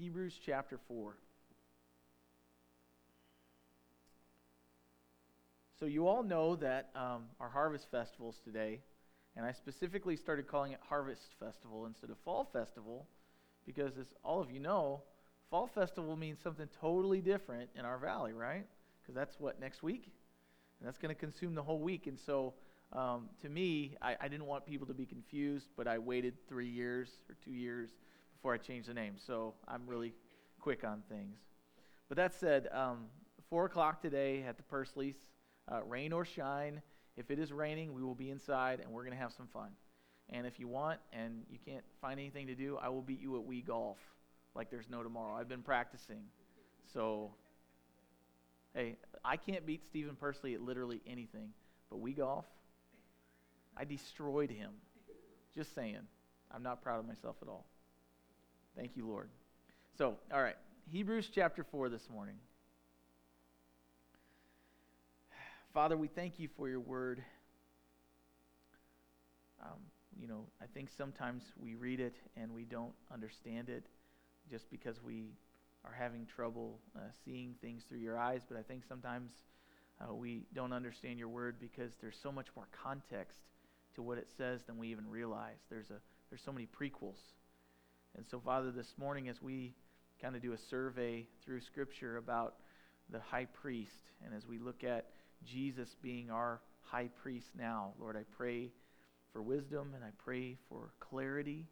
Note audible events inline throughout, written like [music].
Hebrews chapter 4. So, you all know that um, our harvest festivals today, and I specifically started calling it Harvest Festival instead of Fall Festival because, as all of you know, Fall Festival means something totally different in our valley, right? Because that's what, next week? And that's going to consume the whole week. And so, um, to me, I, I didn't want people to be confused, but I waited three years or two years before I change the name. So I'm really quick on things. But that said, um, 4 o'clock today at the Pursleys, uh, rain or shine. If it is raining, we will be inside and we're going to have some fun. And if you want and you can't find anything to do, I will beat you at Wii Golf like there's no tomorrow. I've been practicing. So, hey, I can't beat Stephen Pursley at literally anything. But Wii Golf, I destroyed him. Just saying. I'm not proud of myself at all. Thank you, Lord. So, all right. Hebrews chapter 4 this morning. Father, we thank you for your word. Um, you know, I think sometimes we read it and we don't understand it just because we are having trouble uh, seeing things through your eyes. But I think sometimes uh, we don't understand your word because there's so much more context to what it says than we even realize. There's, a, there's so many prequels. And so, Father, this morning as we kind of do a survey through Scripture about the high priest, and as we look at Jesus being our high priest now, Lord, I pray for wisdom and I pray for clarity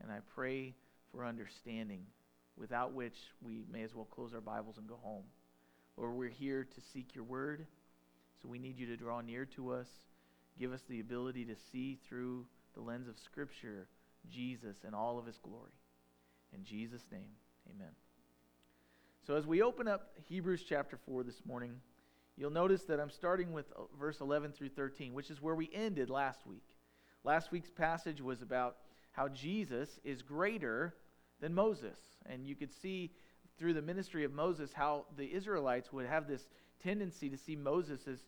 and I pray for understanding, without which we may as well close our Bibles and go home. Lord, we're here to seek your word, so we need you to draw near to us. Give us the ability to see through the lens of Scripture Jesus in all of his glory. In Jesus' name, amen. So as we open up Hebrews chapter 4 this morning, you'll notice that I'm starting with uh, verse 11 through 13, which is where we ended last week. Last week's passage was about how Jesus is greater than Moses. And you could see through the ministry of Moses how the Israelites would have this tendency to see Moses as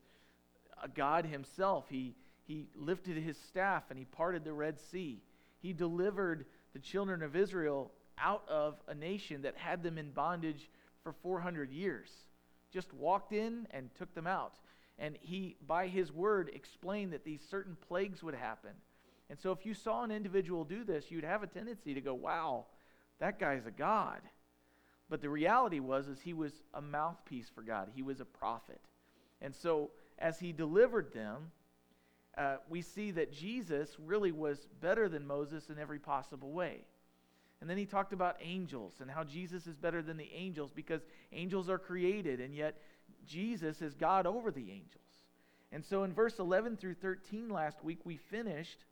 a God himself. He, he lifted his staff and he parted the Red Sea. He delivered the children of Israel out of a nation that had them in bondage for 400 years. Just walked in and took them out. And he, by his word, explained that these certain plagues would happen. And so if you saw an individual do this, you'd have a tendency to go, wow, that guy's a God. But the reality was is he was a mouthpiece for God. He was a prophet. And so as he delivered them, uh, we see that Jesus really was better than Moses in every possible way. And then he talked about angels and how Jesus is better than the angels because angels are created, and yet Jesus is God over the angels. And so in verse 11 through 13 last week, we finished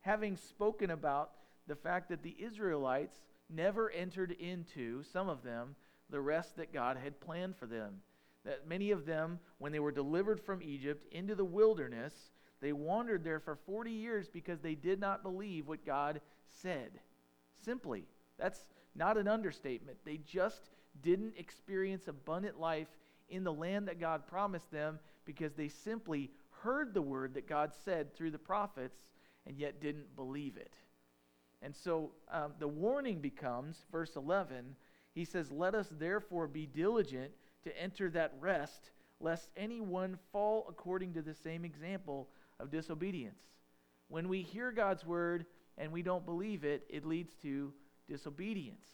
having spoken about the fact that the Israelites never entered into, some of them, the rest that God had planned for them. That many of them, when they were delivered from Egypt into the wilderness, they wandered there for 40 years because they did not believe what God said. Simply. That's not an understatement. They just didn't experience abundant life in the land that God promised them because they simply heard the word that God said through the prophets and yet didn't believe it. And so um, the warning becomes, verse 11, he says, Let us therefore be diligent to enter that rest, lest anyone fall according to the same example of disobedience. When we hear God's word and we don't believe it, it leads to disobedience.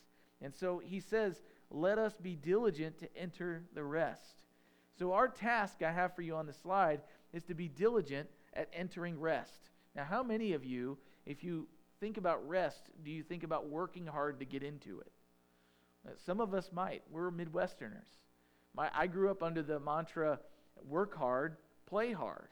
And so he says, Let us be diligent to enter the rest. So, our task I have for you on the slide is to be diligent at entering rest. Now, how many of you, if you think about rest, do you think about working hard to get into it? Uh, some of us might. We're Midwesterners. My, I grew up under the mantra work hard, play hard.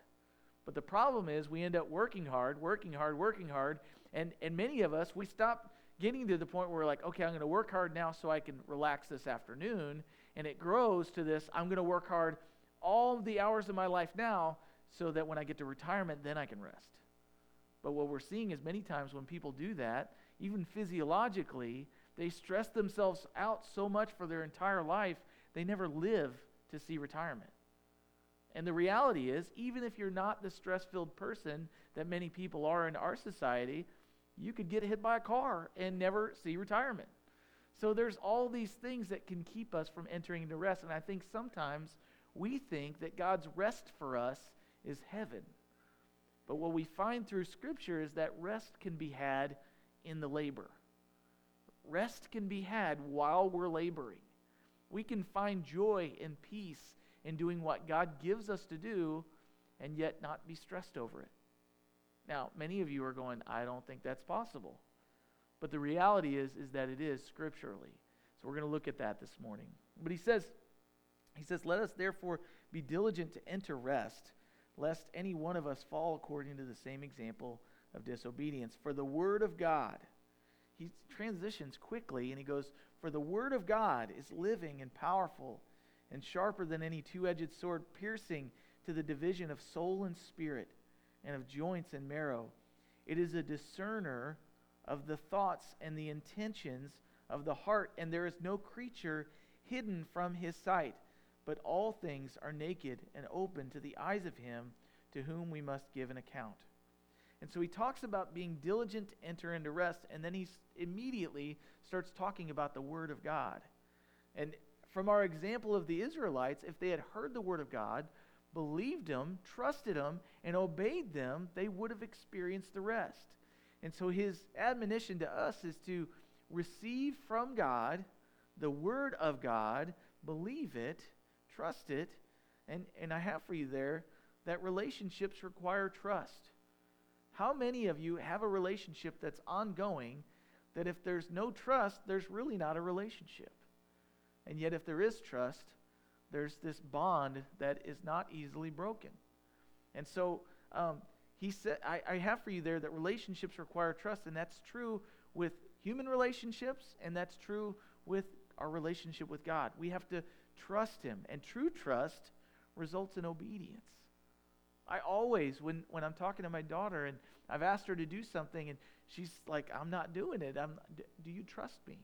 But the problem is we end up working hard, working hard, working hard, and, and many of us, we stop getting to the point where we're like, okay, I'm going to work hard now so I can relax this afternoon. And it grows to this, I'm going to work hard all the hours of my life now so that when I get to retirement, then I can rest. But what we're seeing is many times when people do that, even physiologically, they stress themselves out so much for their entire life, they never live to see retirement. And the reality is, even if you're not the stress filled person that many people are in our society, you could get hit by a car and never see retirement. So there's all these things that can keep us from entering into rest. And I think sometimes we think that God's rest for us is heaven. But what we find through Scripture is that rest can be had in the labor. Rest can be had while we're laboring. We can find joy and peace in doing what God gives us to do and yet not be stressed over it. Now, many of you are going, I don't think that's possible. But the reality is is that it is scripturally. So we're going to look at that this morning. But he says he says, "Let us therefore be diligent to enter rest, lest any one of us fall according to the same example of disobedience. For the word of God, he transitions quickly and he goes, For the word of God is living and powerful and sharper than any two edged sword, piercing to the division of soul and spirit and of joints and marrow. It is a discerner of the thoughts and the intentions of the heart, and there is no creature hidden from his sight, but all things are naked and open to the eyes of him to whom we must give an account. And so he talks about being diligent to enter into rest, and then he immediately starts talking about the Word of God. And from our example of the Israelites, if they had heard the Word of God, believed Him, trusted Him, and obeyed them, they would have experienced the rest. And so his admonition to us is to receive from God the Word of God, believe it, trust it, and, and I have for you there that relationships require trust. How many of you have a relationship that's ongoing that if there's no trust, there's really not a relationship? And yet, if there is trust, there's this bond that is not easily broken. And so, um, he said, I, I have for you there that relationships require trust, and that's true with human relationships, and that's true with our relationship with God. We have to trust Him, and true trust results in obedience. I always, when, when I'm talking to my daughter and I've asked her to do something and she's like, I'm not doing it. I'm, do you trust me?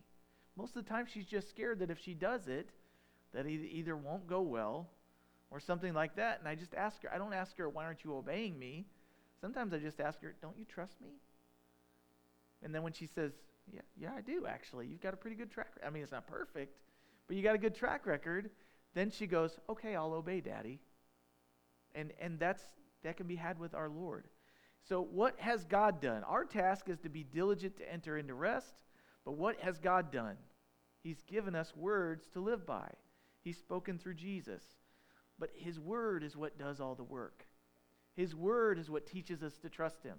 Most of the time, she's just scared that if she does it, that it either won't go well or something like that. And I just ask her, I don't ask her, why aren't you obeying me? Sometimes I just ask her, don't you trust me? And then when she says, yeah, yeah, I do actually. You've got a pretty good track record. I mean, it's not perfect, but you got a good track record. Then she goes, okay, I'll obey daddy. And, and that's, that can be had with our Lord. So, what has God done? Our task is to be diligent to enter into rest, but what has God done? He's given us words to live by. He's spoken through Jesus. But His word is what does all the work. His word is what teaches us to trust Him.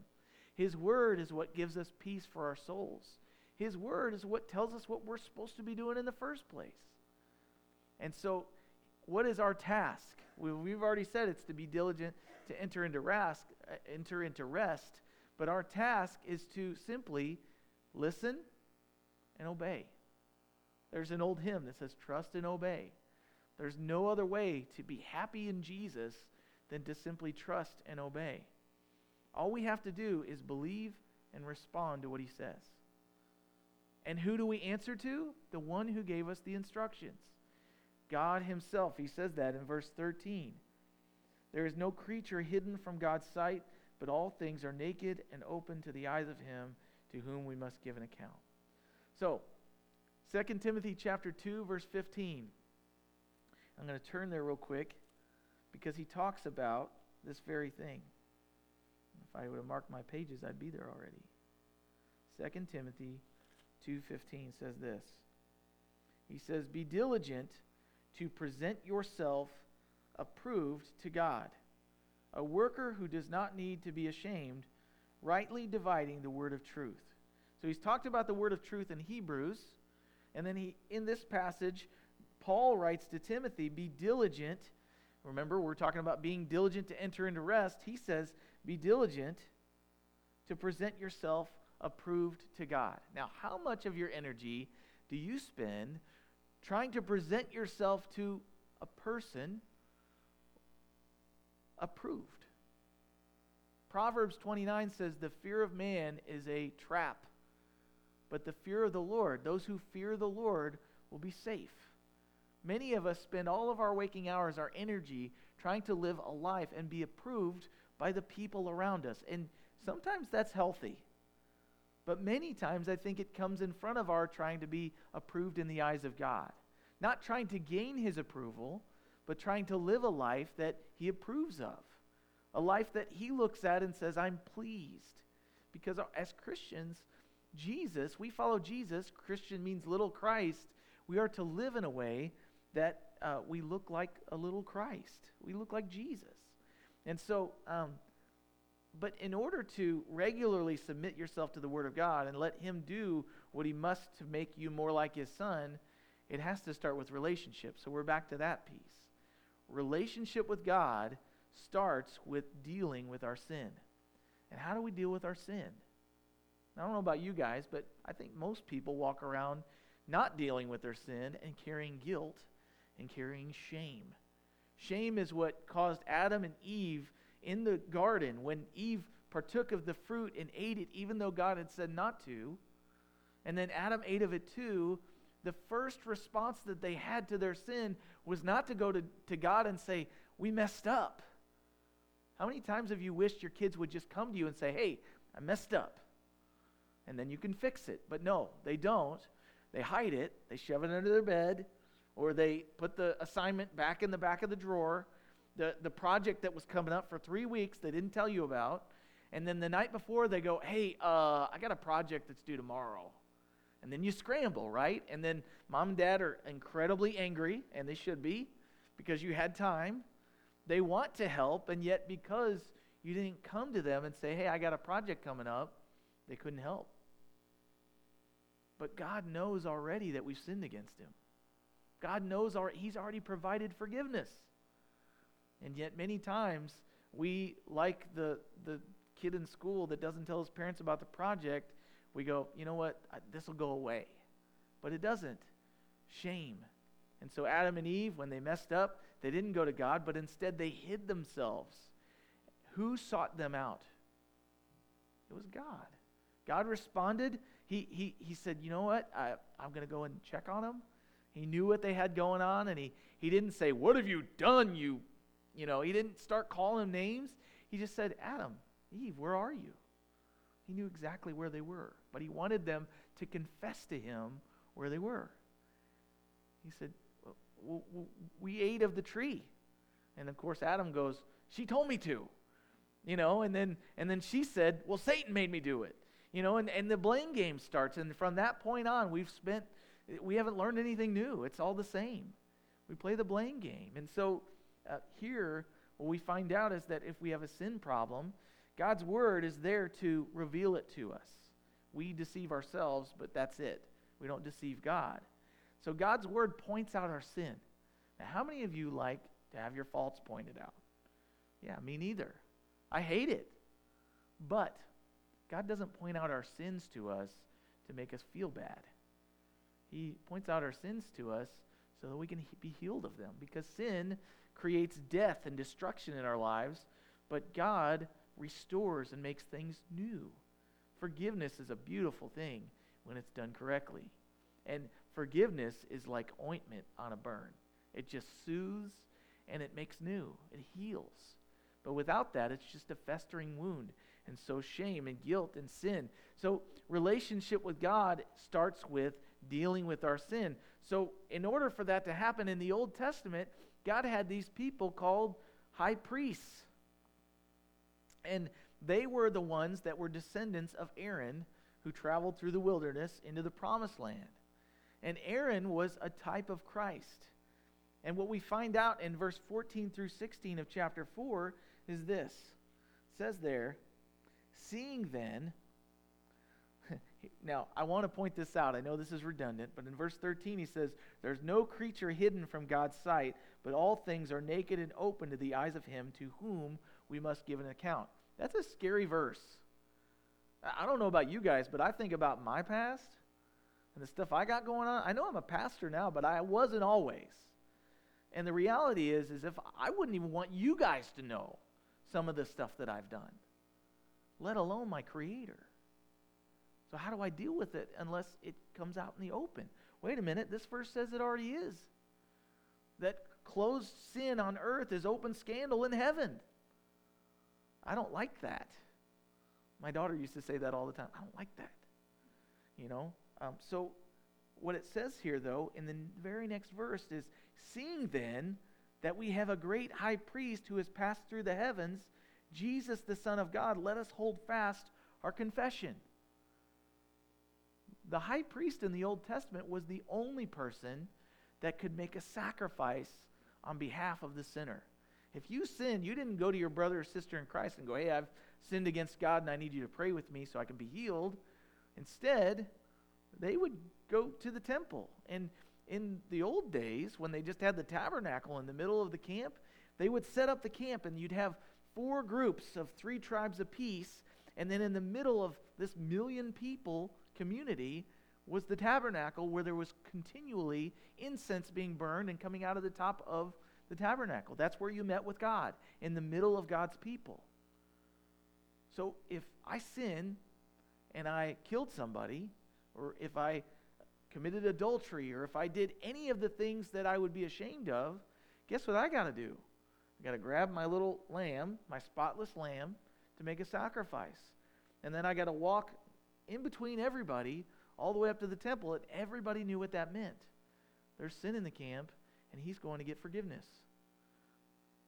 His word is what gives us peace for our souls. His word is what tells us what we're supposed to be doing in the first place. And so, what is our task? We've already said it's to be diligent to enter into rest, uh, enter into rest, but our task is to simply listen and obey. There's an old hymn that says, Trust and obey. There's no other way to be happy in Jesus than to simply trust and obey. All we have to do is believe and respond to what he says. And who do we answer to? The one who gave us the instructions. God Himself. He says that in verse 13. There is no creature hidden from God's sight, but all things are naked and open to the eyes of Him to whom we must give an account. So, 2 Timothy chapter 2 verse 15. I'm going to turn there real quick because he talks about this very thing. If I would have marked my pages, I'd be there already. 2 Timothy 2:15 says this. He says, "Be diligent to present yourself approved to God, a worker who does not need to be ashamed, rightly dividing the word of truth. So he's talked about the word of truth in Hebrews, and then he in this passage Paul writes to Timothy, be diligent. Remember, we're talking about being diligent to enter into rest. He says, be diligent to present yourself approved to God. Now, how much of your energy do you spend trying to present yourself to a person approved. Proverbs 29 says, The fear of man is a trap, but the fear of the Lord, those who fear the Lord, will be safe. Many of us spend all of our waking hours, our energy, trying to live a life and be approved by the people around us. And sometimes that's healthy. But many times I think it comes in front of our trying to be approved in the eyes of God. Not trying to gain his approval, but trying to live a life that he approves of. A life that he looks at and says, I'm pleased. Because uh, as Christians, Jesus, we follow Jesus. Christian means little Christ. We are to live in a way that uh, we look like a little Christ. We look like Jesus. And so, um, but in order to regularly submit yourself to the Word of God and let Him do what He must to make you more like His Son, it has to start with relationship. So we're back to that piece. Relationship with God starts with dealing with our sin. And how do we deal with our sin? I don't know about you guys, but I think most people walk around not dealing with their sin and carrying guilt and carrying shame. Shame is what caused Adam and Eve in the garden when Eve partook of the fruit and ate it, even though God had said not to. And then Adam ate of it too. The first response that they had to their sin was not to go to, to God and say, We messed up. How many times have you wished your kids would just come to you and say, Hey, I messed up? And then you can fix it. But no, they don't. They hide it, they shove it under their bed, or they put the assignment back in the back of the drawer, the, the project that was coming up for three weeks they didn't tell you about. And then the night before, they go, Hey, uh, I got a project that's due tomorrow. And then you scramble, right? And then mom and dad are incredibly angry, and they should be, because you had time. They want to help, and yet because you didn't come to them and say, Hey, I got a project coming up, they couldn't help. But God knows already that we've sinned against Him. God knows our, He's already provided forgiveness. And yet, many times, we, like the, the kid in school that doesn't tell his parents about the project, we go, you know what, this will go away. But it doesn't. Shame. And so, Adam and Eve, when they messed up, they didn't go to God, but instead they hid themselves. Who sought them out? It was God. God responded he, he, he said, You know what? I, I'm going to go and check on them. He knew what they had going on, and he, he didn't say, What have you done? You, you know, he didn't start calling them names. He just said, Adam, Eve, where are you? He knew exactly where they were, but he wanted them to confess to him where they were. He said, We ate of the tree. And of course, Adam goes, She told me to. You know, and then and then she said, Well, Satan made me do it. You know, and, and the blame game starts. And from that point on, we've spent, we haven't learned anything new. It's all the same. We play the blame game. And so uh, here, what we find out is that if we have a sin problem, God's word is there to reveal it to us. We deceive ourselves, but that's it. We don't deceive God. So God's word points out our sin. Now, how many of you like to have your faults pointed out? Yeah, me neither. I hate it. But God doesn't point out our sins to us to make us feel bad. He points out our sins to us so that we can be healed of them. Because sin creates death and destruction in our lives, but God restores and makes things new. Forgiveness is a beautiful thing when it's done correctly. And forgiveness is like ointment on a burn, it just soothes and it makes new, it heals. But without that, it's just a festering wound and so shame and guilt and sin. So relationship with God starts with dealing with our sin. So in order for that to happen in the Old Testament, God had these people called high priests. And they were the ones that were descendants of Aaron who traveled through the wilderness into the promised land. And Aaron was a type of Christ. And what we find out in verse 14 through 16 of chapter 4 is this. It says there, Seeing then, [laughs] now I want to point this out. I know this is redundant, but in verse 13 he says, There's no creature hidden from God's sight, but all things are naked and open to the eyes of him to whom we must give an account. That's a scary verse. I don't know about you guys, but I think about my past and the stuff I got going on. I know I'm a pastor now, but I wasn't always. And the reality is, is if I wouldn't even want you guys to know some of the stuff that I've done let alone my Creator. So, how do I deal with it unless it comes out in the open? Wait a minute, this verse says it already is. That closed sin on earth is open scandal in heaven. I don't like that. My daughter used to say that all the time. I don't like that. you know. Um, so, what it says here, though, in the very next verse is Seeing then that we have a great high priest who has passed through the heavens, Jesus, the Son of God, let us hold fast our confession. The high priest in the Old Testament was the only person that could make a sacrifice on behalf of the sinner. If you sinned, you didn't go to your brother or sister in Christ and go, hey, I've sinned against God and I need you to pray with me so I can be healed. Instead, they would go to the temple. And in the old days, when they just had the tabernacle in the middle of the camp, they would set up the camp and you'd have four groups of three tribes apiece. And then in the middle of this million people community was the tabernacle where there was continually incense being burned and coming out of the top of the tabernacle. That's where you met with God, in the middle of God's people. So if I sin and I killed somebody, or if I committed adultery, or if I did any of the things that I would be ashamed of, guess what I got to do? I got to grab my little lamb, my spotless lamb, to make a sacrifice. And then I got to walk in between everybody all the way up to the temple, and everybody knew what that meant. There's sin in the camp, and he's going to get forgiveness.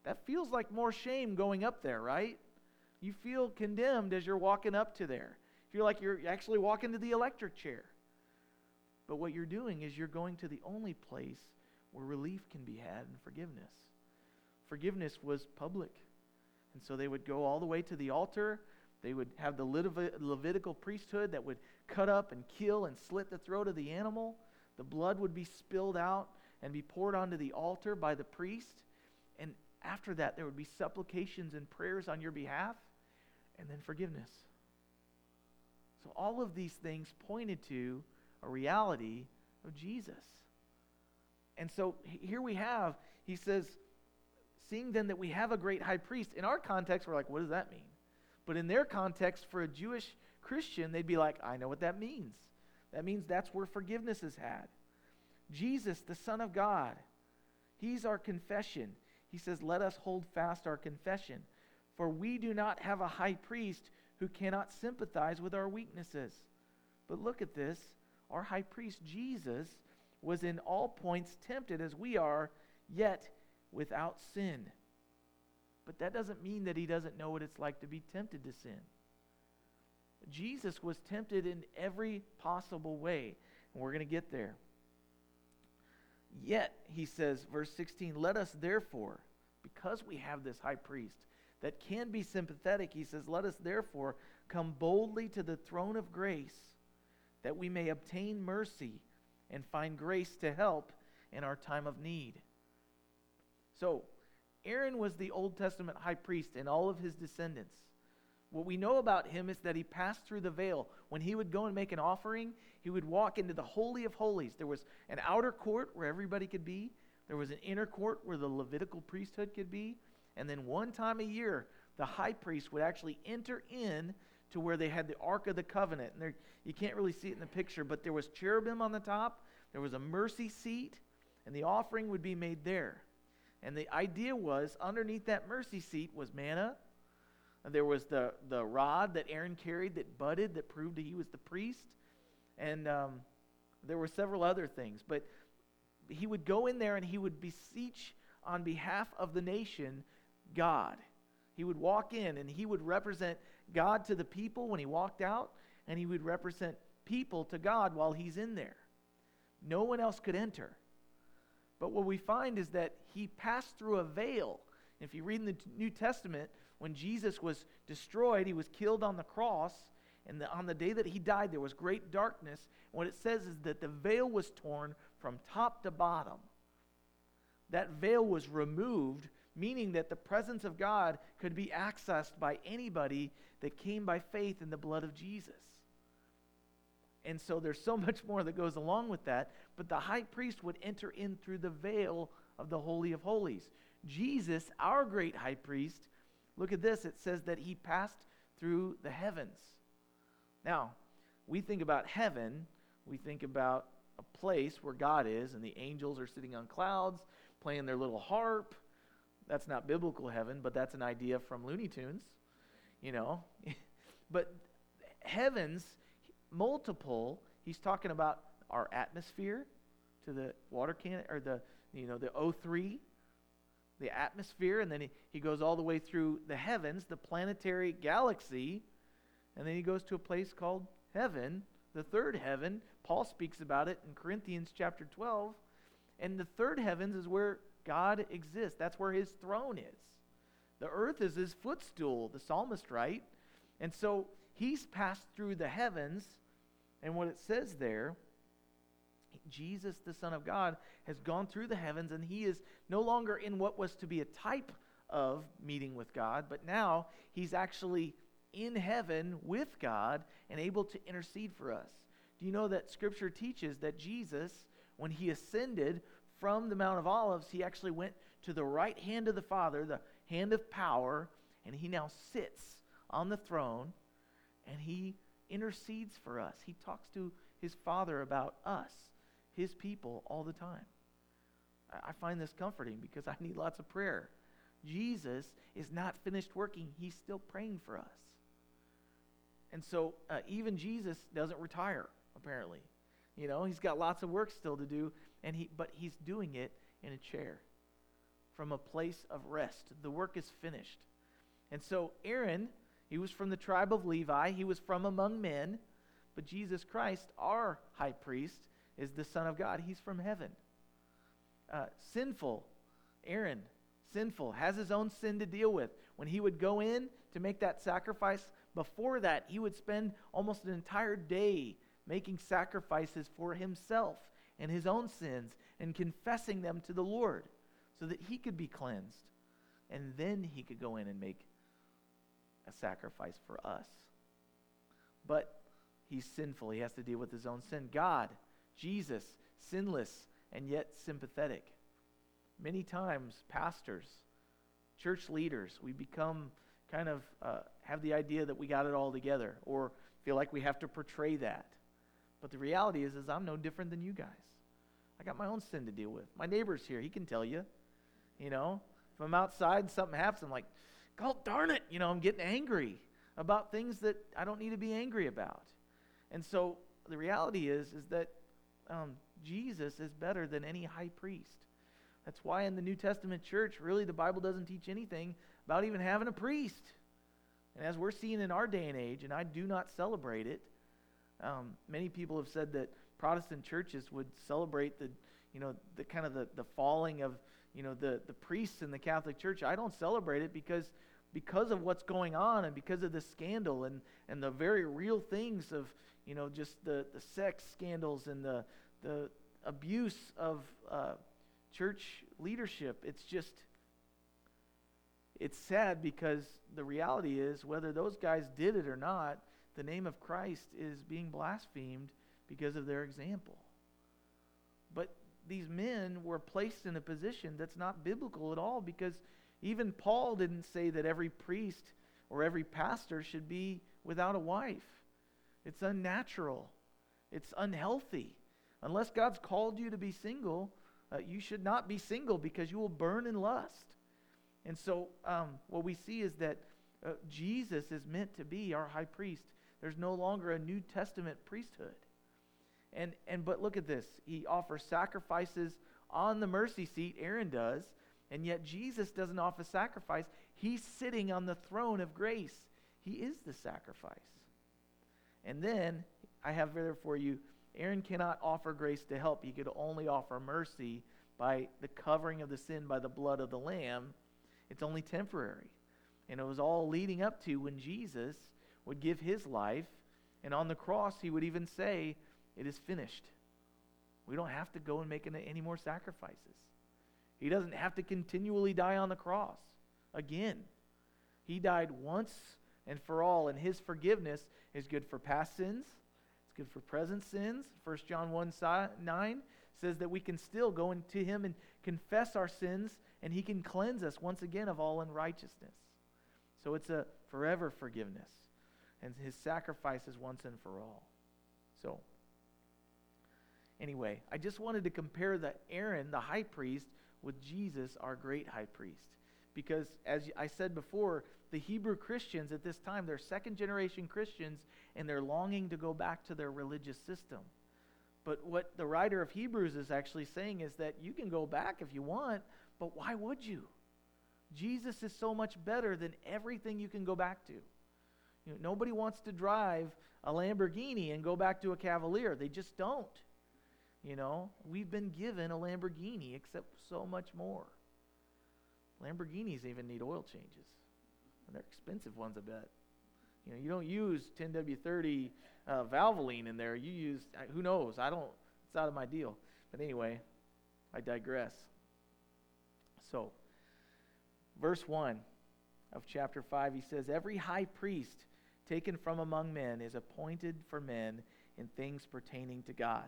That feels like more shame going up there, right? You feel condemned as you're walking up to there. You feel like you're actually walking to the electric chair. But what you're doing is you're going to the only place where relief can be had and forgiveness. Forgiveness was public. And so they would go all the way to the altar. They would have the Levitical priesthood that would cut up and kill and slit the throat of the animal. The blood would be spilled out and be poured onto the altar by the priest. And after that, there would be supplications and prayers on your behalf, and then forgiveness. So, all of these things pointed to a reality of Jesus. And so, here we have, he says, seeing then that we have a great high priest, in our context, we're like, what does that mean? But in their context, for a Jewish Christian, they'd be like, I know what that means. That means that's where forgiveness is had. Jesus, the Son of God, He's our confession. He says, Let us hold fast our confession, for we do not have a high priest who cannot sympathize with our weaknesses. But look at this our high priest, Jesus, was in all points tempted as we are, yet without sin. But that doesn't mean that he doesn't know what it's like to be tempted to sin. Jesus was tempted in every possible way, and we're going to get there. Yet, he says, verse 16, let us therefore, because we have this high priest that can be sympathetic, he says, let us therefore come boldly to the throne of grace that we may obtain mercy and find grace to help in our time of need. So, Aaron was the Old Testament high priest and all of his descendants. What we know about him is that he passed through the veil. When he would go and make an offering, he would walk into the Holy of Holies. There was an outer court where everybody could be, there was an inner court where the Levitical priesthood could be, and then one time a year, the high priest would actually enter in to where they had the Ark of the Covenant. And there, you can't really see it in the picture, but there was cherubim on the top, there was a mercy seat, and the offering would be made there. And the idea was underneath that mercy seat was manna there was the, the rod that Aaron carried that budded, that proved that he was the priest. And um, there were several other things. But he would go in there and he would beseech on behalf of the nation God. He would walk in and he would represent God to the people when he walked out, and he would represent people to God while he's in there. No one else could enter. But what we find is that he passed through a veil. If you read in the New Testament, when Jesus was destroyed, he was killed on the cross, and the, on the day that he died, there was great darkness. What it says is that the veil was torn from top to bottom. That veil was removed, meaning that the presence of God could be accessed by anybody that came by faith in the blood of Jesus. And so there's so [laughs] much more that goes along with that, but the high priest would enter in through the veil of the Holy of Holies. Jesus, our great high priest, Look at this. It says that he passed through the heavens. Now, we think about heaven, we think about a place where God is, and the angels are sitting on clouds playing their little harp. That's not biblical heaven, but that's an idea from Looney Tunes, you know. [laughs] but heavens, multiple, he's talking about our atmosphere to the water can or the you know the O3 the atmosphere and then he, he goes all the way through the heavens the planetary galaxy and then he goes to a place called heaven the third heaven. Paul speaks about it in corinthians chapter 12 and the third heavens is where god exists. That's where his throne is. The earth is his footstool the psalmist right? And so he's passed through the heavens and what it says there Jesus, the Son of God, has gone through the heavens and he is no longer in what was to be a type of meeting with God, but now he's actually in heaven with God and able to intercede for us. Do you know that Scripture teaches that Jesus, when he ascended from the Mount of Olives, he actually went to the right hand of the Father, the hand of power, and he now sits on the throne and he intercedes for us. He talks to his Father about us his people all the time. I find this comforting because [laughs] I need lots of prayer. Jesus is not finished working, he's still praying for us. And so uh, even Jesus doesn't retire, apparently. You know, he's got lots of work still to do, and he, but he's doing it in a chair from a place of rest. The work is finished. And so Aaron, he was from the tribe of Levi, he was from among men, but Jesus Christ, our high priest, is the Son of God. He's from heaven. Uh, sinful, Aaron, sinful, has his own sin to deal with. When he would go in to make that sacrifice, before that, he would spend almost an entire day making sacrifices for himself and his own sins and confessing them to the Lord so that he could be cleansed. And then he could go in and make a sacrifice for us. But he's sinful. He has to deal with his own sin. God, Jesus, sinless and yet sympathetic. Many times, pastors, church leaders, we become kind of uh, have the idea that we got it all together or feel like we have to portray that. But the reality is, is I'm no different than you guys. I got my own sin to deal with. My neighbor's here. He can tell you. You know, if I'm outside and something happens, I'm like, God darn it. You know, I'm getting angry about things that I don't need to be angry about. And so the reality is, is that um, Jesus is better than any high priest. That's why in the New Testament church, really, the Bible doesn't teach anything about even having a priest. And as we're seeing in our day and age, and I do not celebrate it, um, many people have said that Protestant churches would celebrate the, you know, the kind of the, the falling of, you know, the, the priests in the Catholic Church. I don't celebrate it because because of what's going on and because of the scandal and, and the very real things of, you know, just the, the sex scandals and the, the abuse of uh, church leadership. It's just, it's sad because the reality is, whether those guys did it or not, the name of Christ is being blasphemed because of their example. But these men were placed in a position that's not biblical at all because even Paul didn't say that every priest or every pastor should be without a wife. It's unnatural. It's unhealthy. Unless God's called you to be single, uh, you should not be single because you will burn in lust. And so, um, what we see is that uh, Jesus is meant to be our high priest. There's no longer a New Testament priesthood. And, and but look at this. He offers sacrifices on the mercy seat, Aaron does, and yet Jesus doesn't offer sacrifice. He's sitting on the throne of grace. He is the sacrifice. And then I have there for you Aaron cannot offer grace to help. He could only offer mercy by the covering of the sin by the blood of the Lamb. It's only temporary. And it was all leading up to when Jesus would give his life. And on the cross, he would even say, It is finished. We don't have to go and make any more sacrifices. He doesn't have to continually die on the cross again. He died once and for all, and his forgiveness is good for past sins, it's good for present sins. 1 John 1 9 says that we can still go into him and confess our sins, and he can cleanse us once again of all unrighteousness. So it's a forever forgiveness, and his sacrifice is once and for all. So, anyway, I just wanted to compare the Aaron, the high priest, with Jesus, our great high priest. Because, as I said before, the Hebrew Christians at this time, they're second generation Christians, and they're longing to go back to their religious system. But what the writer of Hebrews is actually saying is that you can go back if you want, but why would you? Jesus is so much better than everything you can go back to. You know, nobody wants to drive a Lamborghini and go back to a Cavalier. They just don't. You know, we've been given a Lamborghini, except so much more. Lamborghinis even need oil changes. And they're expensive ones, I bet. You know, you don't use 10W30 uh, Valvoline in there. You use, who knows? I don't, it's out of my deal. But anyway, I digress. So, verse 1 of chapter 5, he says, Every high priest taken from among men is appointed for men in things pertaining to God,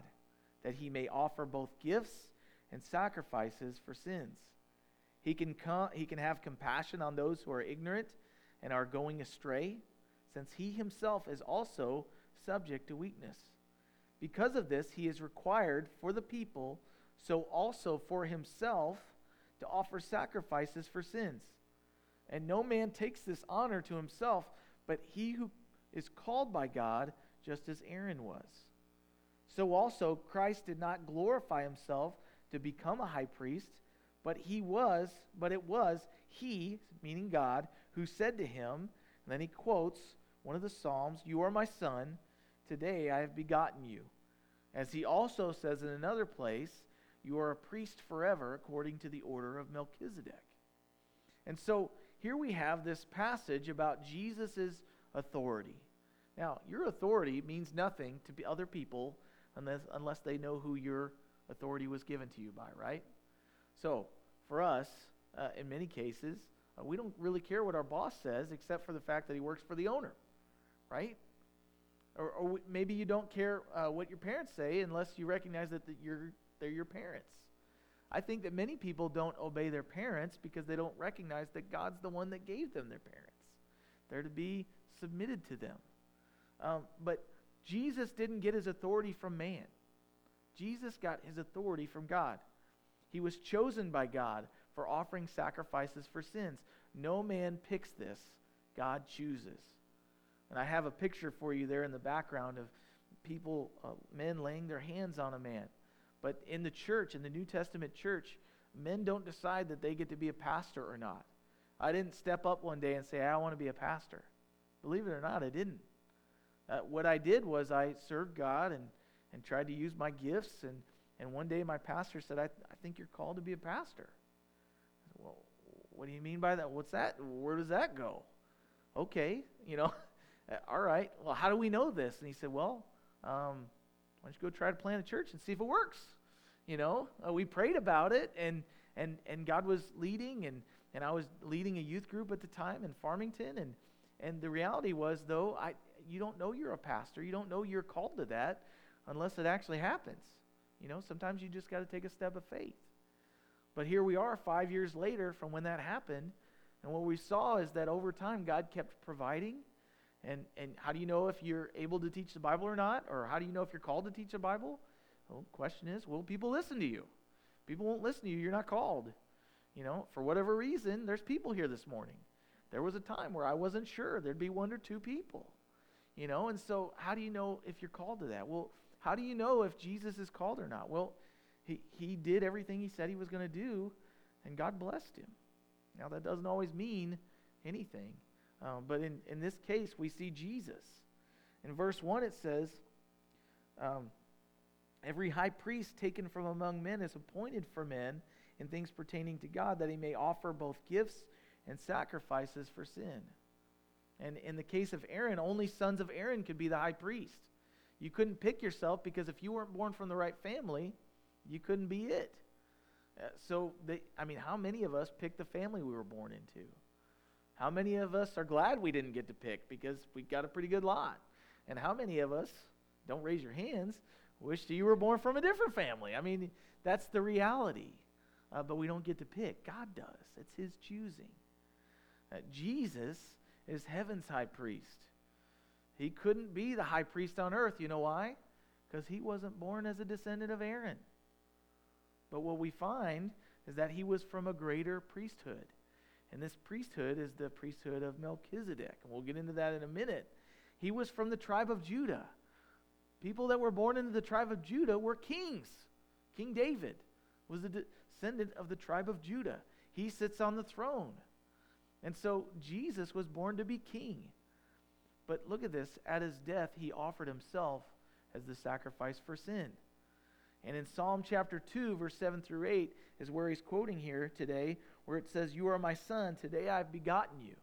that he may offer both gifts and sacrifices for sins. He can, he can have compassion on those who are ignorant and are going astray, since he himself is also subject to weakness. Because of this, he is required for the people, so also for himself, to offer sacrifices for sins. And no man takes this honor to himself, but he who is called by God, just as Aaron was. So also, Christ did not glorify himself to become a high priest, but he was, but it was he, meaning God, who said to him, and then he quotes one of the Psalms, You are my son, today I have begotten you. As he also says in another place, You are a priest forever, according to the order of Melchizedek. And so here we have this passage about Jesus' authority. Now, your authority means nothing to other people unless, unless they know who your authority was given to you by, right? So, for us, uh, in many cases, uh, we don't really care what our boss says except for the fact that he works for the owner, right? Or, or maybe you don't care uh, what your parents say unless you recognize that, that you're, they're your parents. I think that many people don't obey their parents because they don't recognize that God's the one that gave them their parents. They're to be submitted to them. Um, but Jesus didn't get his authority from man, Jesus got his authority from God. He was chosen by God for offering sacrifices for sins. No man picks this, God chooses. And I have a picture for you there in the background of people, uh, men laying their hands on a man. But in the church, in the New Testament church, men don't decide that they get to be a pastor or not. I didn't step up one day and say, I want to be a pastor. Believe it or not, I didn't. Uh, what I did was I served God and, and tried to use my gifts. And, and one day my pastor said, I, I think you're called to be a pastor. Said, well, what do you mean by that? What's that? Where does that go? Okay, you know, [laughs] all right. Well, how do we know this? And he said, well, um, why don't you go try to plant a church and see if it works? You know, uh, we prayed about it, and and and God was leading, and and I was leading a youth group at the time in Farmington, and and the reality was though I you don't know you're a pastor, you don't know you're called to that unless it actually happens. You know, sometimes you just got to take a step of faith. But here we are, five years later from when that happened, and what we saw is that over time God kept providing and, and how do you know if you're able to teach the Bible or not? Or how do you know if you're called to teach the Bible? Well, the question is, will people listen to you? People won't listen to you. You're not called. You know, for whatever reason, there's people here this morning. There was a time where I wasn't sure there'd be one or two people. You know, and so how do you know if you're called to that? Well, how do you know if Jesus is called or not? Well, he, he did everything he said he was going to do, and God blessed him. Now, that doesn't always mean anything. Um, but in, in this case, we see Jesus. In verse 1, it says, um, Every high priest taken from among men is appointed for men in things pertaining to God, that he may offer both gifts and sacrifices for sin. And in the case of Aaron, only sons of Aaron could be the high priest. You couldn't pick yourself because if you weren't born from the right family, you couldn't be it. Uh, so, they, I mean, how many of us picked the family we were born into? How many of us are glad we didn't get to pick because we got a pretty good lot? And how many of us, don't raise your hands, wish that you were born from a different family? I mean, that's the reality. Uh, but we don't get to pick. God does, it's His choosing. Uh, Jesus is heaven's high priest. He couldn't be the high priest on earth. You know why? Because he wasn't born as a descendant of Aaron. But what we find is that he was from a greater priesthood. And this priesthood is the priesthood of Melchizedek. And we'll get into that in a minute. He was from the tribe of Judah. people that were born into the tribe of Judah were kings. King David was a descendant of the tribe of Judah. He sits on the throne. And so Jesus was born to be king. But look at this at his death, he offered himself as the sacrifice for sin. And in Psalm chapter 2, verse 7 through 8, is where he's quoting here today, where it says, You are my son, today I've begotten you.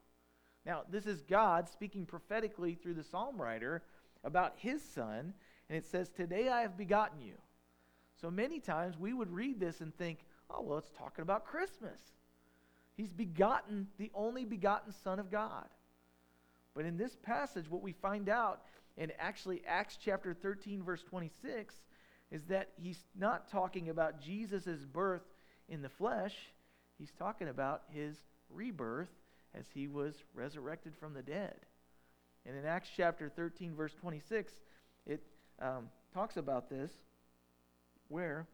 Now, this is God speaking prophetically through the psalm writer about his son, and it says, Today I have begotten you. So many times we would read this and think, Oh, well, it's talking about Christmas. He's begotten the only begotten Son of God. But in this passage, what we find out in actually Acts chapter 13, verse 26, is that he's not talking about Jesus' birth in the flesh, he's talking about his rebirth as he was resurrected from the dead. And in Acts chapter 13, verse 26, it um, talks about this, where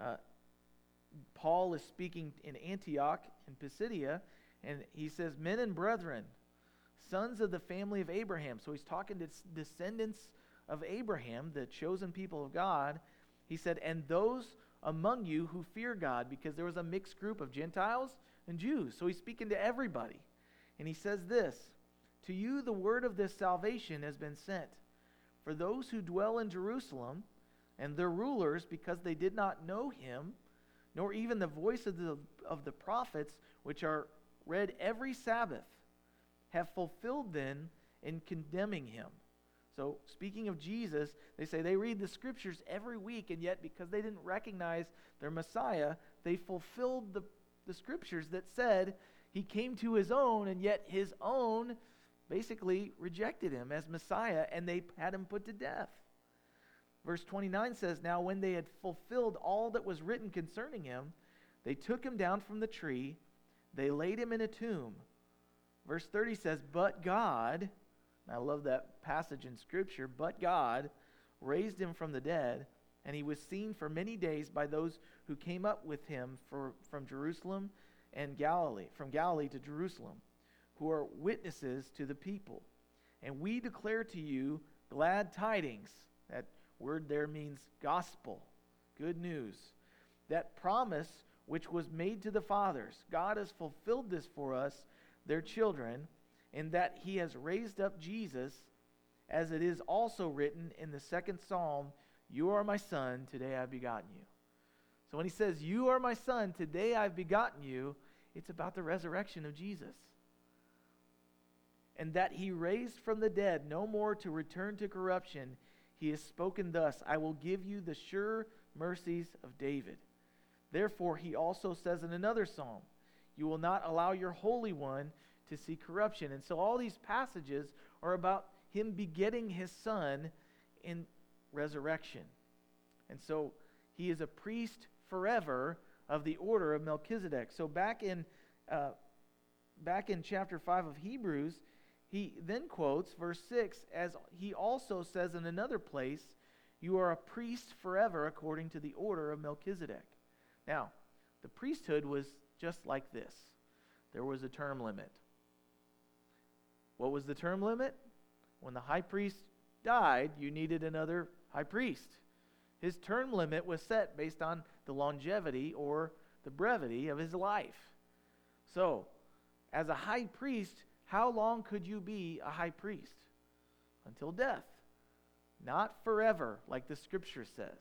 uh, Paul is speaking in Antioch in Pisidia, and he says, Men and brethren, sons of the family of Abraham. So he's talking to descendants of Abraham, the chosen people of God. He said, And those among you who fear God, because there was a mixed group of Gentiles and Jews. So he's speaking to everybody. And he says this To you the word of this salvation has been sent. For those who dwell in Jerusalem and their rulers, because they did not know him, nor even the voice of the, of the prophets, which are read every Sabbath, have fulfilled then in condemning him. So, speaking of Jesus, they say they read the scriptures every week, and yet because they didn't recognize their Messiah, they fulfilled the, the scriptures that said he came to his own, and yet his own basically rejected him as Messiah, and they had him put to death. Verse 29 says, Now when they had fulfilled all that was written concerning him, they took him down from the tree, they laid him in a tomb. Verse 30 says, But God, I love that passage in Scripture, but God raised him from the dead, and he was seen for many days by those who came up with him for, from Jerusalem and Galilee, from Galilee to Jerusalem, who are witnesses to the people. And we declare to you glad tidings. That word there means gospel, good news. That promise which was made to the fathers. God has fulfilled this for us, their children, in that he has raised up Jesus, as it is also written in the second psalm You are my son, today I've begotten you. So when he says, You are my son, today I've begotten you, it's about the resurrection of Jesus. And that he raised from the dead, no more to return to corruption he has spoken thus I will give you the sure mercies of David. Therefore, he also says in another psalm, You will not allow your Holy One to see corruption. And so all these passages are about him begetting his son in resurrection. And so he is a priest forever of the order of Melchizedek. So back in uh, back in chapter 5 of Hebrews, he then quotes verse 6 as he also says in another place, You are a priest forever according to the order of Melchizedek. Now, the priesthood was just like this there was a term limit. What was the term limit? When the high priest died, you needed another high priest. His term limit was set based on the longevity or the brevity of his life. So, as a high priest, how long could you be a high priest? Until death. Not forever, like the scripture says.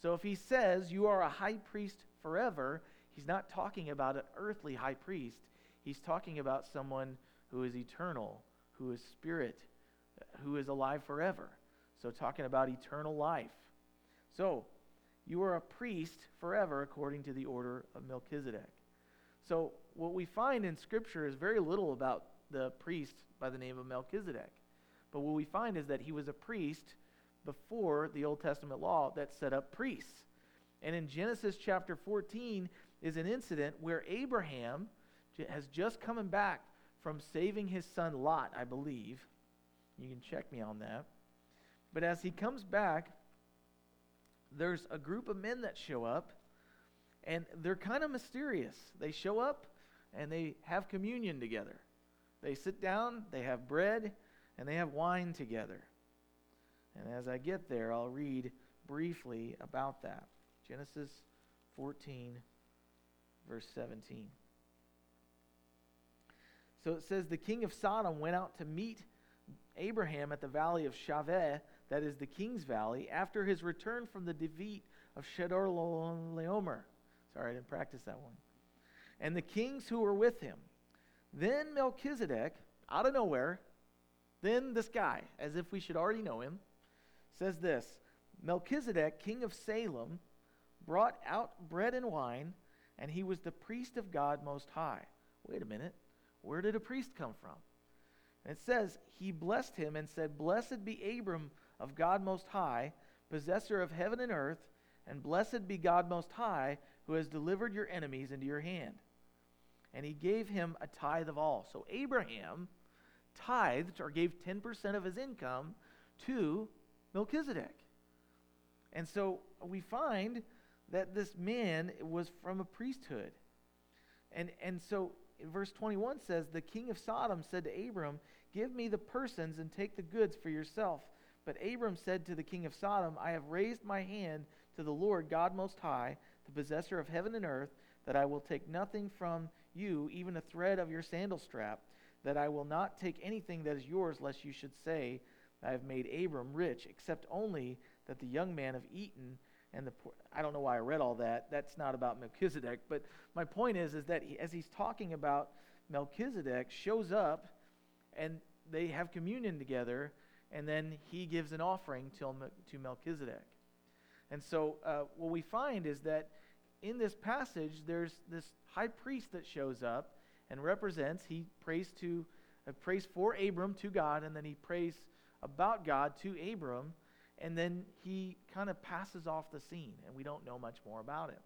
So if he says you are a high priest forever, he's not talking about an earthly high priest. He's talking about someone who is eternal, who is spirit, who is alive forever. So talking about eternal life. So you are a priest forever according to the order of Melchizedek. So what we find in Scripture is very little about the priest by the name of Melchizedek. But what we find is that he was a priest before the Old Testament law that set up priests. And in Genesis chapter 14 is an incident where Abraham has just coming back from saving his son Lot, I believe. You can check me on that. But as he comes back, there's a group of men that show up, and they're kind of mysterious. They show up and they have communion together. They sit down, they have bread, and they have wine together. And as I get there, I'll read briefly about that. Genesis 14, verse 17. So it says, The king of Sodom went out to meet Abraham at the valley of Shaveh, that is the king's valley, after his return from the defeat of Chedorlaomer. Sorry, I didn't practice that one. And the kings who were with him. Then Melchizedek, out of nowhere, then this guy, as if we should already know him, says this Melchizedek, king of Salem, brought out bread and wine, and he was the priest of God Most High. Wait a minute. Where did a priest come from? And it says, He blessed him and said, Blessed be Abram of God Most High, possessor of heaven and earth, and blessed be God Most High, who has delivered your enemies into your hand. And he gave him a tithe of all. So Abraham tithed or gave 10% of his income to Melchizedek. And so we find that this man was from a priesthood. And, and so verse 21 says, The king of Sodom said to Abram, Give me the persons and take the goods for yourself. But Abram said to the king of Sodom, I have raised my hand to the Lord God Most High, the possessor of heaven and earth, that I will take nothing from you, even a thread of your sandal strap, that I will not take anything that is yours, lest you should say, I have made Abram rich, except only that the young man have eaten and the poor. I don't know why I read all that. That's not about Melchizedek, but my point is, is that he, as he's talking about Melchizedek, shows up, and they have communion together, and then he gives an offering to, to Melchizedek. And so, uh, what we find is that in this passage, there's this high priest that shows up and represents. He prays to, uh, prays for Abram to God, and then he prays about God to Abram and then he kind of passes off the scene, and we don't know much more about him.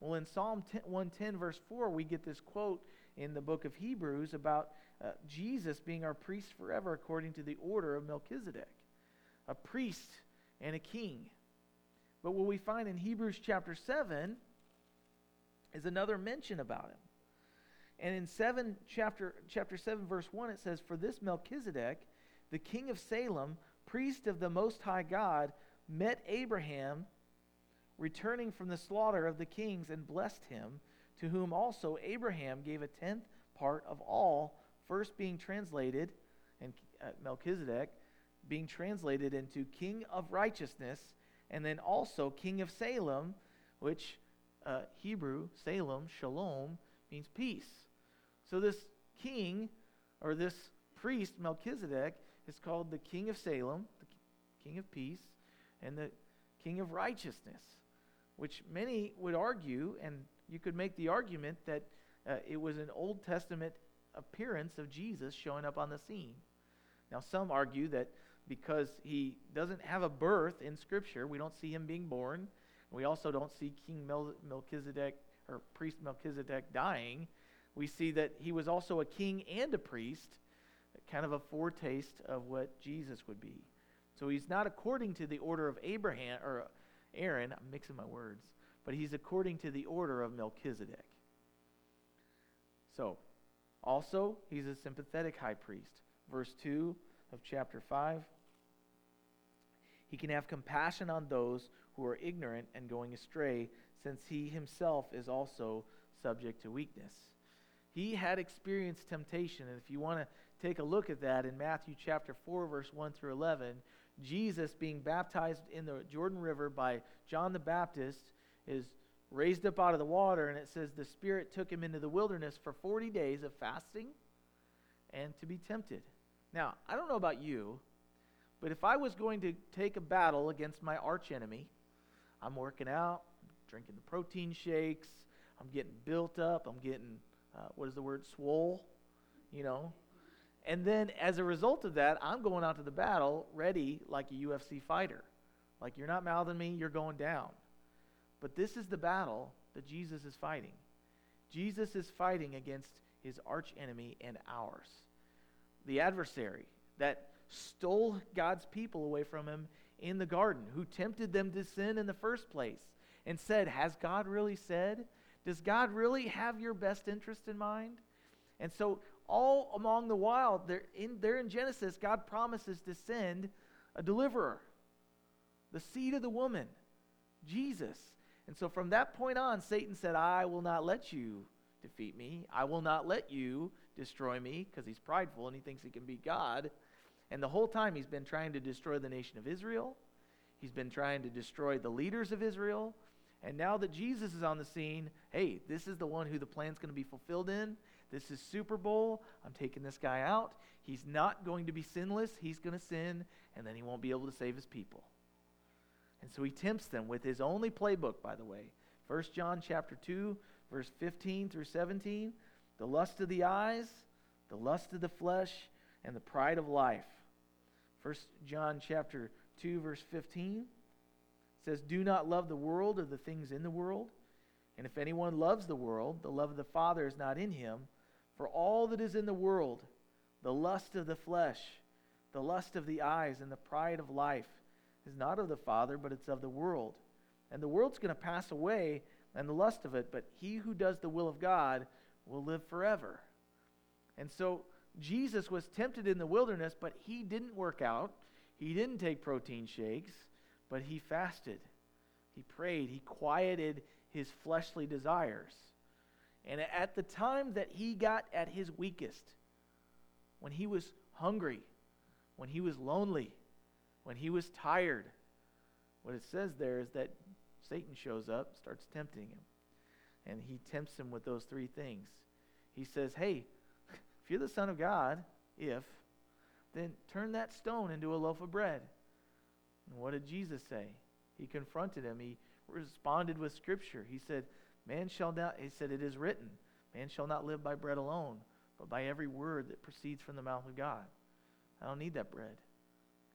Well, in Psalm 110, verse 4, we get this quote in the book of Hebrews about uh, Jesus being our priest forever according to the order of Melchizedek, a priest and a king. But what we find in Hebrews chapter 7 is another mention about him. And in 7 chapter chapter 7 verse 1 it says for this Melchizedek the king of Salem priest of the Most High God, met Abraham returning from the slaughter of the kings and blessed him, to whom also Abraham gave a tenth part of all, first being translated, and uh, Melchizedek being translated into king of righteousness, and then also king of Salem, which uh, Hebrew, Salem, shalom, means peace. So this king, or this priest, Melchizedek, is called the King of Salem, the King of Peace, and the King of Righteousness, which many would argue, and you could make the argument that uh, it was an Old Testament appearance of Jesus showing up on the scene. Now, some argue that because he doesn't have a birth in Scripture, we don't see him being born. We also don't see King Mel- Melchizedek or priest Melchizedek dying. We see that he was also a king and a priest, kind of a foretaste of what Jesus would be. So he's not according to the order of Abraham or Aaron, I'm mixing my words, but he's according to the order of Melchizedek. So, also, he's a sympathetic high priest. Verse 2 of chapter 5 He can have compassion on those who are ignorant and going astray, since he himself is also subject to weakness. He had experienced temptation, and if you want to take a look at that in Matthew chapter 4, verse 1 through 11. Jesus being baptized in the Jordan River by John the Baptist is raised up out of the water, and it says the Spirit took him into the wilderness for 40 days of fasting and to be tempted. Now, I don't know about you, but if I was going to take a battle against my archenemy, I'm working out, drinking the protein shakes, I'm getting built up, I'm getting, uh, what is the word, swole, you know, and then as a result of that, I'm going out to the battle ready like a UFC fighter. Like you're not mouthing me, you're going down. But this is the battle that Jesus is fighting. Jesus is fighting against his arch enemy and ours. The adversary that stole God's people away from him in the garden, who tempted them to sin in the first place and said, Has God really said? Does God really have your best interest in mind? And so all along the while, there in, there in Genesis, God promises to send a deliverer, the seed of the woman, Jesus. And so from that point on, Satan said, I will not let you defeat me. I will not let you destroy me because he's prideful and he thinks he can be God. And the whole time he's been trying to destroy the nation of Israel. He's been trying to destroy the leaders of Israel. And now that Jesus is on the scene, hey, this is the one who the plan's going to be fulfilled in. This is Super Bowl. I'm taking this guy out. He's not going to be sinless. He's going to sin, and then he won't be able to save his people. And so he tempts them with his only playbook, by the way. 1 John chapter 2, verse 15 through 17. The lust of the eyes, the lust of the flesh, and the pride of life. 1 John chapter 2, verse 15 says, Do not love the world or the things in the world. And if anyone loves the world, the love of the Father is not in him. For all that is in the world, the lust of the flesh, the lust of the eyes, and the pride of life, is not of the Father, but it's of the world. And the world's going to pass away, and the lust of it, but he who does the will of God will live forever. And so Jesus was tempted in the wilderness, but he didn't work out. He didn't take protein shakes, but he fasted. He prayed. He quieted his fleshly desires. And at the time that he got at his weakest, when he was hungry, when he was lonely, when he was tired, what it says there is that Satan shows up, starts tempting him. And he tempts him with those three things. He says, Hey, if you're the Son of God, if, then turn that stone into a loaf of bread. And what did Jesus say? He confronted him. He responded with Scripture. He said, Man shall not, he said, it is written, man shall not live by bread alone, but by every word that proceeds from the mouth of God. I don't need that bread.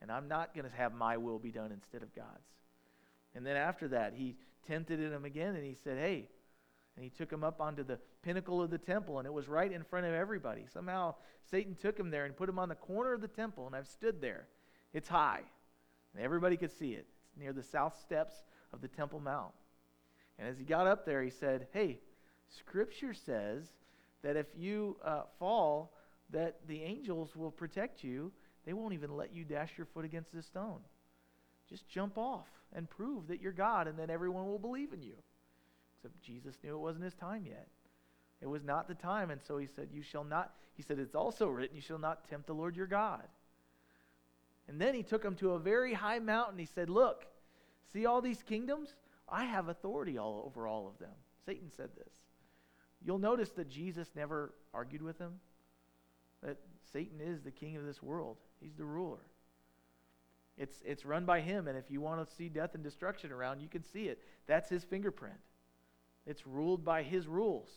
And I'm not going to have my will be done instead of God's. And then after that, he tempted him again and he said, Hey, and he took him up onto the pinnacle of the temple, and it was right in front of everybody. Somehow Satan took him there and put him on the corner of the temple, and I've stood there. It's high, and everybody could see it. It's near the south steps of the Temple Mount. And as he got up there, he said, Hey, Scripture says that if you uh, fall, that the angels will protect you. They won't even let you dash your foot against a stone. Just jump off and prove that you're God, and then everyone will believe in you. Except Jesus knew it wasn't his time yet. It was not the time, and so he said, You shall not, he said, It's also written, You shall not tempt the Lord your God. And then he took him to a very high mountain. He said, Look, see all these kingdoms? I have authority all over all of them. Satan said this. You'll notice that Jesus never argued with him. That Satan is the king of this world. He's the ruler. It's, it's run by him, and if you want to see death and destruction around, you can see it. That's his fingerprint. It's ruled by his rules.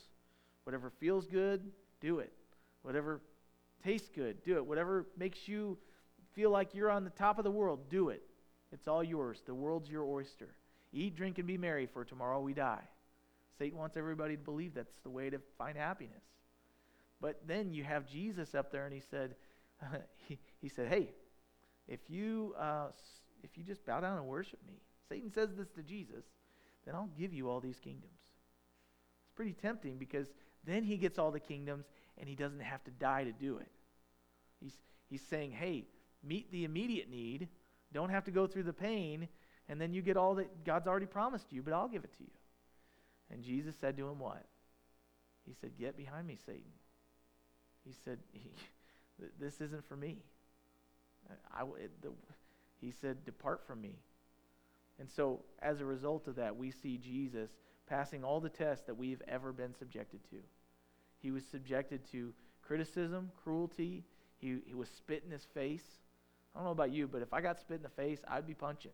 Whatever feels good, do it. Whatever tastes good, do it. Whatever makes you feel like you're on the top of the world, do it. It's all yours. The world's your oyster. Eat, drink, and be merry, for tomorrow we die. Satan wants everybody to believe that's the way to find happiness. But then you have Jesus up there, and he said, [laughs] he, he said, hey, if you, uh, if you just bow down and worship me, Satan says this to Jesus, then I'll give you all these kingdoms. Pretty tempting because then he gets all the kingdoms and he doesn't have to die to do it. He's, he's saying, hey, meet the immediate need, don't have to go through the pain, and then you get all that God's already promised you, but I'll give it to you. And Jesus said to him, What? He said, Get behind me, Satan. He said, [laughs] This isn't for me. I, the, he said, Depart from me. And so, as a result of that, we see Jesus passing all the tests that we've ever been subjected to. He was subjected to criticism, cruelty. He, he was spit in his face. I don't know about you, but if I got spit in the face, I'd be punching.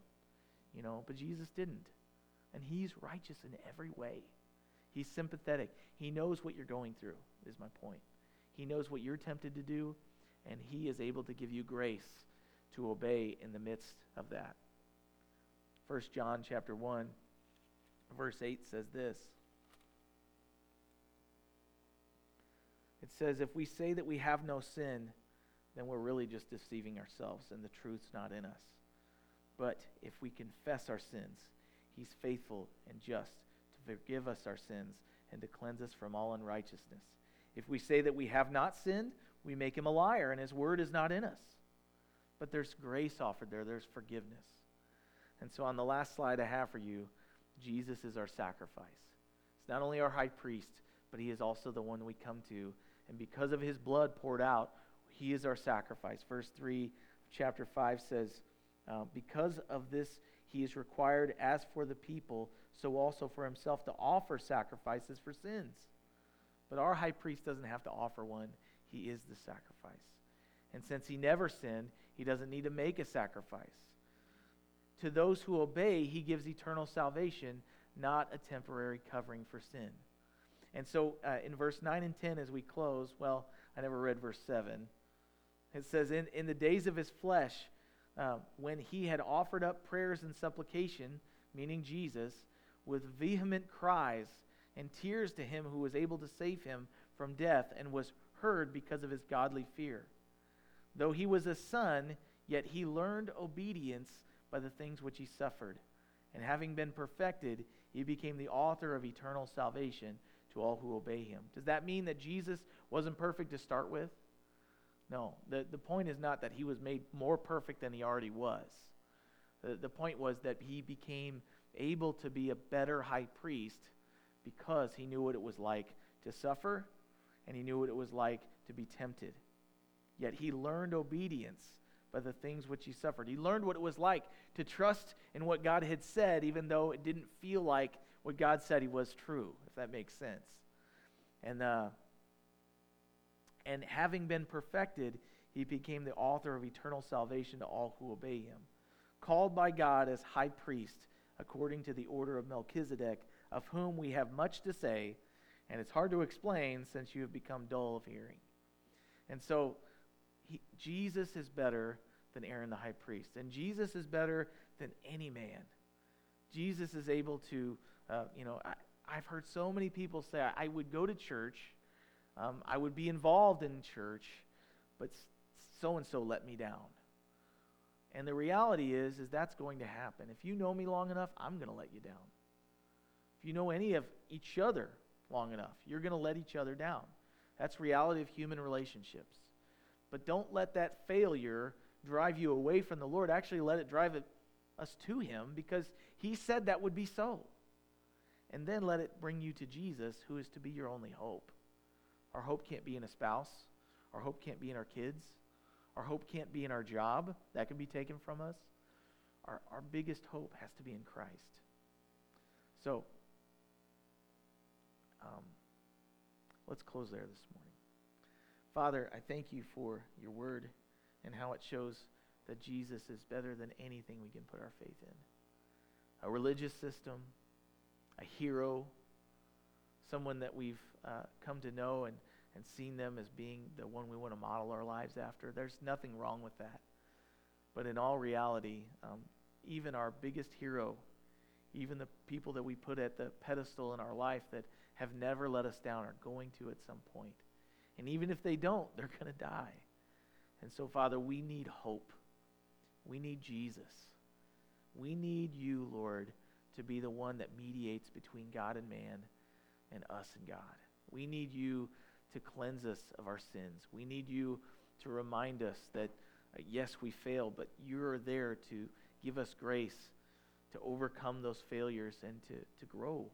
You know, but Jesus didn't. And he's righteous in every way. He's sympathetic. He knows what you're going through, is my point. He knows what you're tempted to do, and he is able to give you grace to obey in the midst of that. 1 John chapter 1 verse 8 says this. It says if we say that we have no sin, then we're really just deceiving ourselves and the truth's not in us. But if we confess our sins, he's faithful and just to forgive us our sins and to cleanse us from all unrighteousness. If we say that we have not sinned, we make him a liar, and his word is not in us. but there's grace offered there, there's forgiveness. And so on the last slide I have for you, Jesus is our sacrifice. It's not only our high priest, but he is also the one we come to. And because of his blood poured out, he is our sacrifice. Verse 3 chapter 5 says, uh, Because of this, he is required, as for the people, so also for himself, to offer sacrifices for sins. But our high priest doesn't have to offer one, he is the sacrifice. And since he never sinned, he doesn't need to make a sacrifice. To those who obey, he gives eternal salvation, not a temporary covering for sin. And so uh, in verse 9 and 10, as we close, well, I never read verse 7. It says, In, in the days of his flesh, uh, when he had offered up prayers and supplication, meaning Jesus, with vehement cries and tears to him who was able to save him from death and was heard because of his godly fear. Though he was a son, yet he learned obedience by the things which he suffered. And having been perfected, he became the author of eternal salvation to all who obey him. Does that mean that Jesus wasn't perfect to start with? No. The, the point is not that he was made more perfect than he already was. The, the point was that he became able to be a better high priest because he knew what it was like to suffer and he knew what it was like to be tempted. Yet he learned obedience by the things which he suffered. He learned what it was like to trust in what God had said, even though it didn't feel like what God said he was true, if that makes sense. And, uh, and having been perfected, he became the author of eternal salvation to all who obey him. Called by God as high priest, according to the order of Melchizedek, of whom we have much to say, and it's hard to explain since you have become dull of hearing. And so, he, Jesus is better than Aaron the high priest, and Jesus is better than any man. Jesus is able to, uh, you know, I, have heard so many people say, I, I would go to church, um, I would be involved in church, but so and so let me down. And the reality is, is that's going to happen. If you know me long enough, I'm going to let you down. If you know any of each other long enough, you're going to let each other down. That's reality of human relationships. But don't let that failure drive you away from the Lord. Actually, let it drive it, us to Him because He said that would be so. And then let it bring you to Jesus, who is to be your only hope. Our hope can't be in a spouse, our hope can't be in our kids, our hope can't be in our job. That can be taken from us. Our, our biggest hope has to be in Christ. So, um, let's close there this morning. Father, I thank you for your word and how it shows that Jesus is better than anything we can put our faith in. A religious system, a hero, someone that we've uh, come to know and, and seen them as being the one we want to model our lives after. There's nothing wrong with that. But in all reality, um, even our biggest hero, even the people that we put at the pedestal in our life that have never let us down are going to at some point. And even if they don't, [laughs] they're going to die. And so, Father, we need hope. We need Jesus. We need you, Lord, to be the one that mediates between God and man and us and God. We need you to cleanse us of our sins. We need you to remind us that, uh, yes, we fail, but you're there to give us grace to overcome those failures and to, to grow.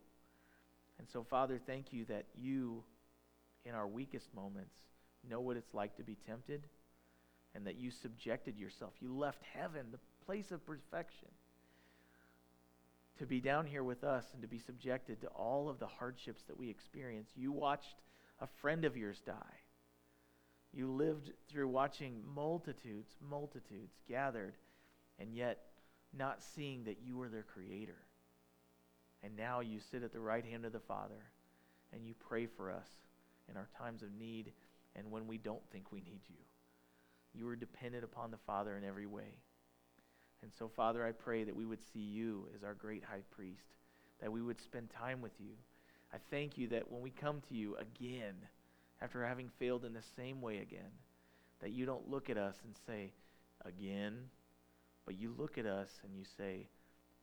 And so, Father, thank you that you, in our weakest moments, know what it's like to be tempted and that you subjected yourself. You left heaven, the place of perfection, to be down here with us and to be subjected to all of the hardships that we experience. You watched a friend of yours die. You lived through watching multitudes, multitudes gathered, and yet not seeing that you were their creator. And now you sit at the right hand of the Father and you pray for us in our times of need and when we don't think we need you. You are dependent upon the Father in every way. And so, Father, I pray that we would see you as our great high priest, that we would spend time with you. I thank you that when we come to you again, after having failed in the same way again, that you don't look at us and say, again, but you look at us and you say,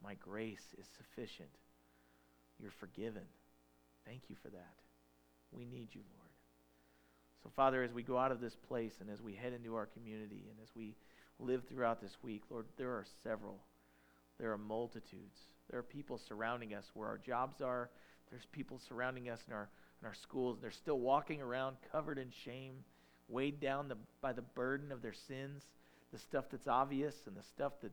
My grace is sufficient. You're forgiven. Thank you for that. We need you, Lord. So, Father, as we go out of this place and as we head into our community and as we live throughout this week, Lord, there are several. There are multitudes. There are people surrounding us where our jobs are. There's people surrounding us in our, in our schools. They're still walking around covered in shame, weighed down the, by the burden of their sins, the stuff that's obvious and the stuff that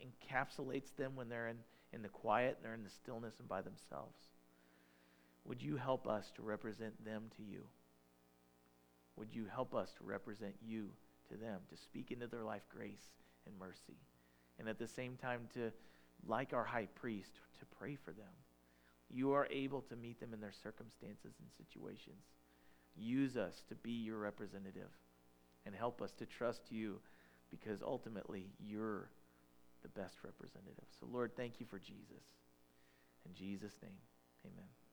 encapsulates them when they're in, in the quiet and they're in the stillness and by themselves. Would you help us to represent them to you? Would you help us to represent you to them, to speak into their life grace and mercy? And at the same time, to, like our high priest, to pray for them. You are able to meet them in their circumstances and situations. Use us to be your representative and help us to trust you because ultimately you're the best representative. So, Lord, thank you for Jesus. In Jesus' name, amen.